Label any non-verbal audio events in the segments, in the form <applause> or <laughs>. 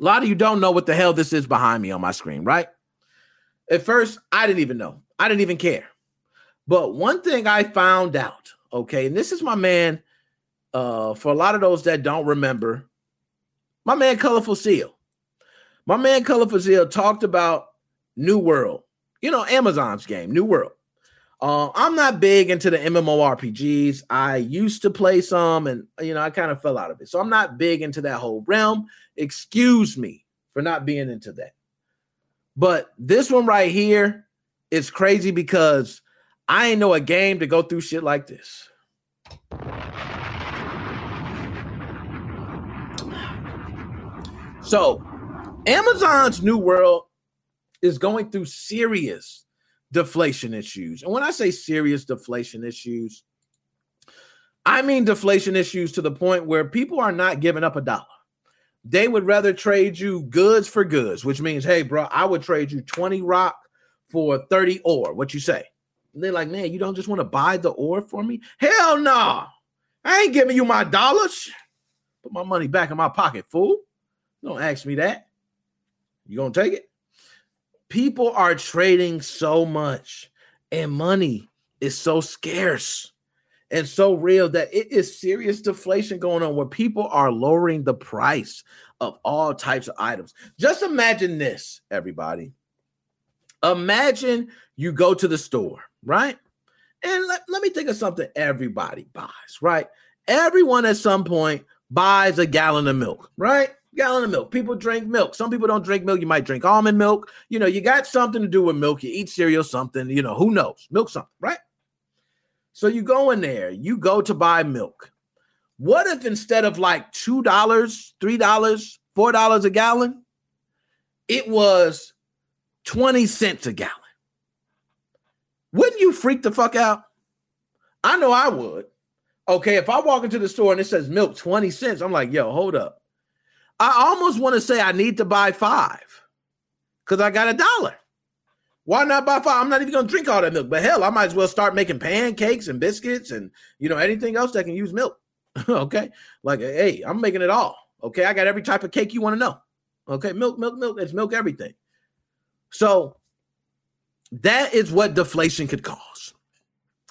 A lot of you don't know what the hell this is behind me on my screen, right? At first, I didn't even know. I didn't even care. But one thing I found out, okay, and this is my man, uh, for a lot of those that don't remember, my man Colorful Seal. My man Colorful Seal talked about New World, you know, Amazon's game, New World. Uh, I'm not big into the MMORPGs. I used to play some and, you know, I kind of fell out of it. So I'm not big into that whole realm. Excuse me for not being into that. But this one right here is crazy because I ain't know a game to go through shit like this. So, Amazon's New World is going through serious deflation issues. And when I say serious deflation issues, I mean deflation issues to the point where people are not giving up a dollar. They would rather trade you goods for goods, which means, hey, bro, I would trade you 20 rock for 30 ore. What you say? And they're like, man, you don't just want to buy the ore for me? Hell no. Nah. I ain't giving you my dollars. Put my money back in my pocket, fool. Don't ask me that. You gonna take it? People are trading so much, and money is so scarce and so real that it is serious deflation going on where people are lowering the price of all types of items. Just imagine this, everybody. Imagine you go to the store, right? And let, let me think of something everybody buys, right? Everyone at some point buys a gallon of milk, right? Gallon of milk. People drink milk. Some people don't drink milk. You might drink almond milk. You know, you got something to do with milk. You eat cereal, something, you know, who knows? Milk something, right? So you go in there, you go to buy milk. What if instead of like $2, $3, $4 a gallon, it was 20 cents a gallon? Wouldn't you freak the fuck out? I know I would. Okay, if I walk into the store and it says milk 20 cents, I'm like, yo, hold up. I almost want to say I need to buy five because I got a dollar. Why not buy five? I'm not even going to drink all that milk, but hell, I might as well start making pancakes and biscuits and you know anything else that can use milk. <laughs> okay, like hey, I'm making it all. Okay, I got every type of cake you want to know. Okay, milk, milk, milk. It's milk everything. So that is what deflation could cause.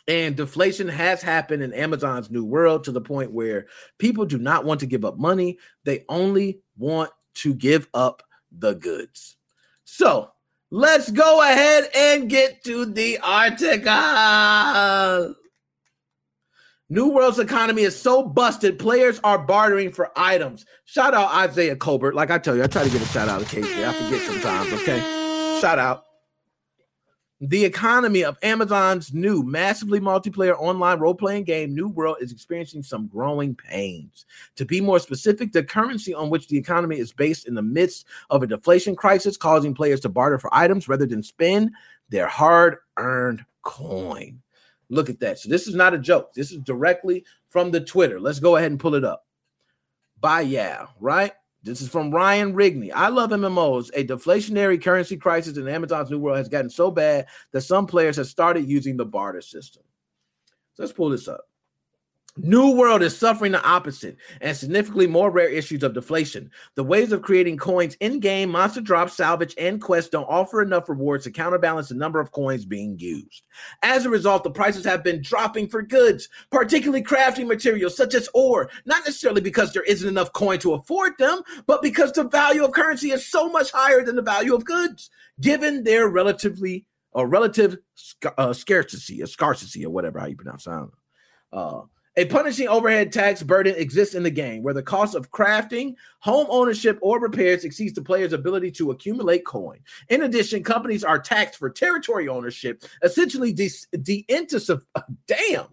And deflation has happened in Amazon's new world to the point where people do not want to give up money. They only want to give up the goods. So let's go ahead and get to the article. New World's economy is so busted, players are bartering for items. Shout out Isaiah Colbert. Like I tell you, I try to get a shout out occasionally. I forget sometimes, okay? Shout out the economy of Amazon's new massively multiplayer online role playing game, New World, is experiencing some growing pains. To be more specific, the currency on which the economy is based in the midst of a deflation crisis, causing players to barter for items rather than spend their hard earned coin. Look at that. So, this is not a joke. This is directly from the Twitter. Let's go ahead and pull it up. By yeah, right? This is from Ryan Rigney. I love MMOs. A deflationary currency crisis in Amazon's New World has gotten so bad that some players have started using the barter system. So let's pull this up. New World is suffering the opposite and significantly more rare issues of deflation. The ways of creating coins in game, monster drops, salvage, and quests don't offer enough rewards to counterbalance the number of coins being used. As a result, the prices have been dropping for goods, particularly crafting materials such as ore, not necessarily because there isn't enough coin to afford them, but because the value of currency is so much higher than the value of goods, given their relatively or relative uh, scarcity, a scarcity, or whatever how you pronounce it. Uh, a punishing overhead tax burden exists in the game where the cost of crafting, home ownership, or repairs exceeds the player's ability to accumulate coin. In addition, companies are taxed for territory ownership, essentially de- de- <laughs> damn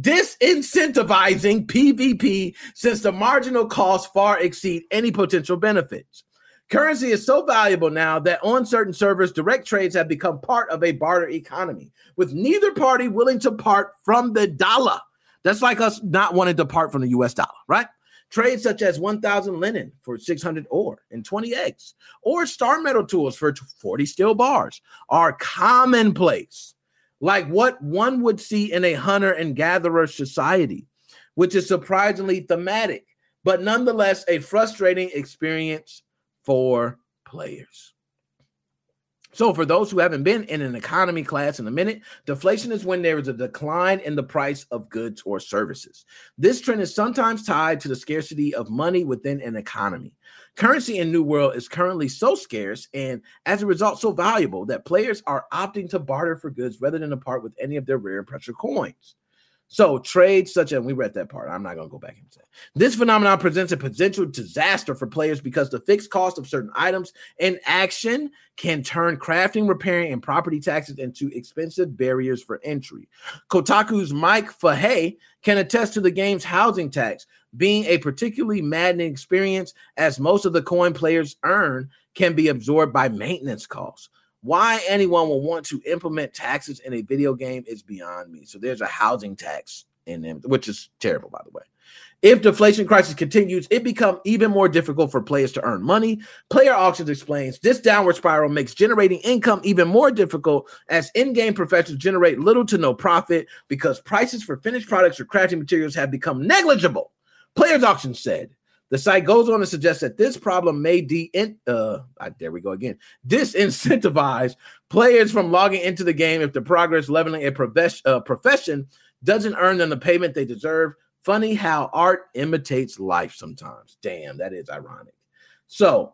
disincentivizing PvP since the marginal costs far exceed any potential benefits. Currency is so valuable now that on certain servers, direct trades have become part of a barter economy, with neither party willing to part from the dollar. That's like us not wanting to part from the US dollar, right? Trades such as 1,000 linen for 600 ore and 20 eggs, or star metal tools for 40 steel bars are commonplace, like what one would see in a hunter and gatherer society, which is surprisingly thematic, but nonetheless a frustrating experience for players. So, for those who haven't been in an economy class in a minute, deflation is when there is a decline in the price of goods or services. This trend is sometimes tied to the scarcity of money within an economy. Currency in New World is currently so scarce and, as a result, so valuable that players are opting to barter for goods rather than to part with any of their rare and precious coins. So trades such as we read that part. I'm not going to go back and say this phenomenon presents a potential disaster for players because the fixed cost of certain items in action can turn crafting, repairing, and property taxes into expensive barriers for entry. Kotaku's Mike Fahey can attest to the game's housing tax being a particularly maddening experience, as most of the coin players earn can be absorbed by maintenance costs. Why anyone will want to implement taxes in a video game is beyond me. So there's a housing tax in them, which is terrible, by the way. If deflation crisis continues, it becomes even more difficult for players to earn money. Player Auctions explains this downward spiral makes generating income even more difficult as in-game professionals generate little to no profit because prices for finished products or crafting materials have become negligible. Players Auction said the site goes on to suggest that this problem may de uh, there we go again disincentivize players from logging into the game if the progress leveling a uh, profession doesn't earn them the payment they deserve. Funny how art imitates life sometimes. Damn, that is ironic. So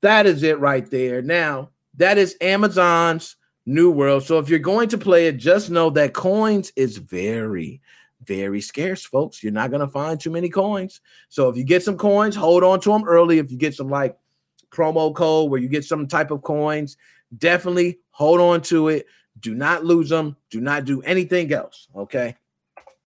that is it right there. Now that is Amazon's new world. So if you're going to play it, just know that coins is very very scarce, folks. You're not going to find too many coins. So if you get some coins, hold on to them early. If you get some like promo code where you get some type of coins, definitely hold on to it. Do not lose them. Do not do anything else. Okay.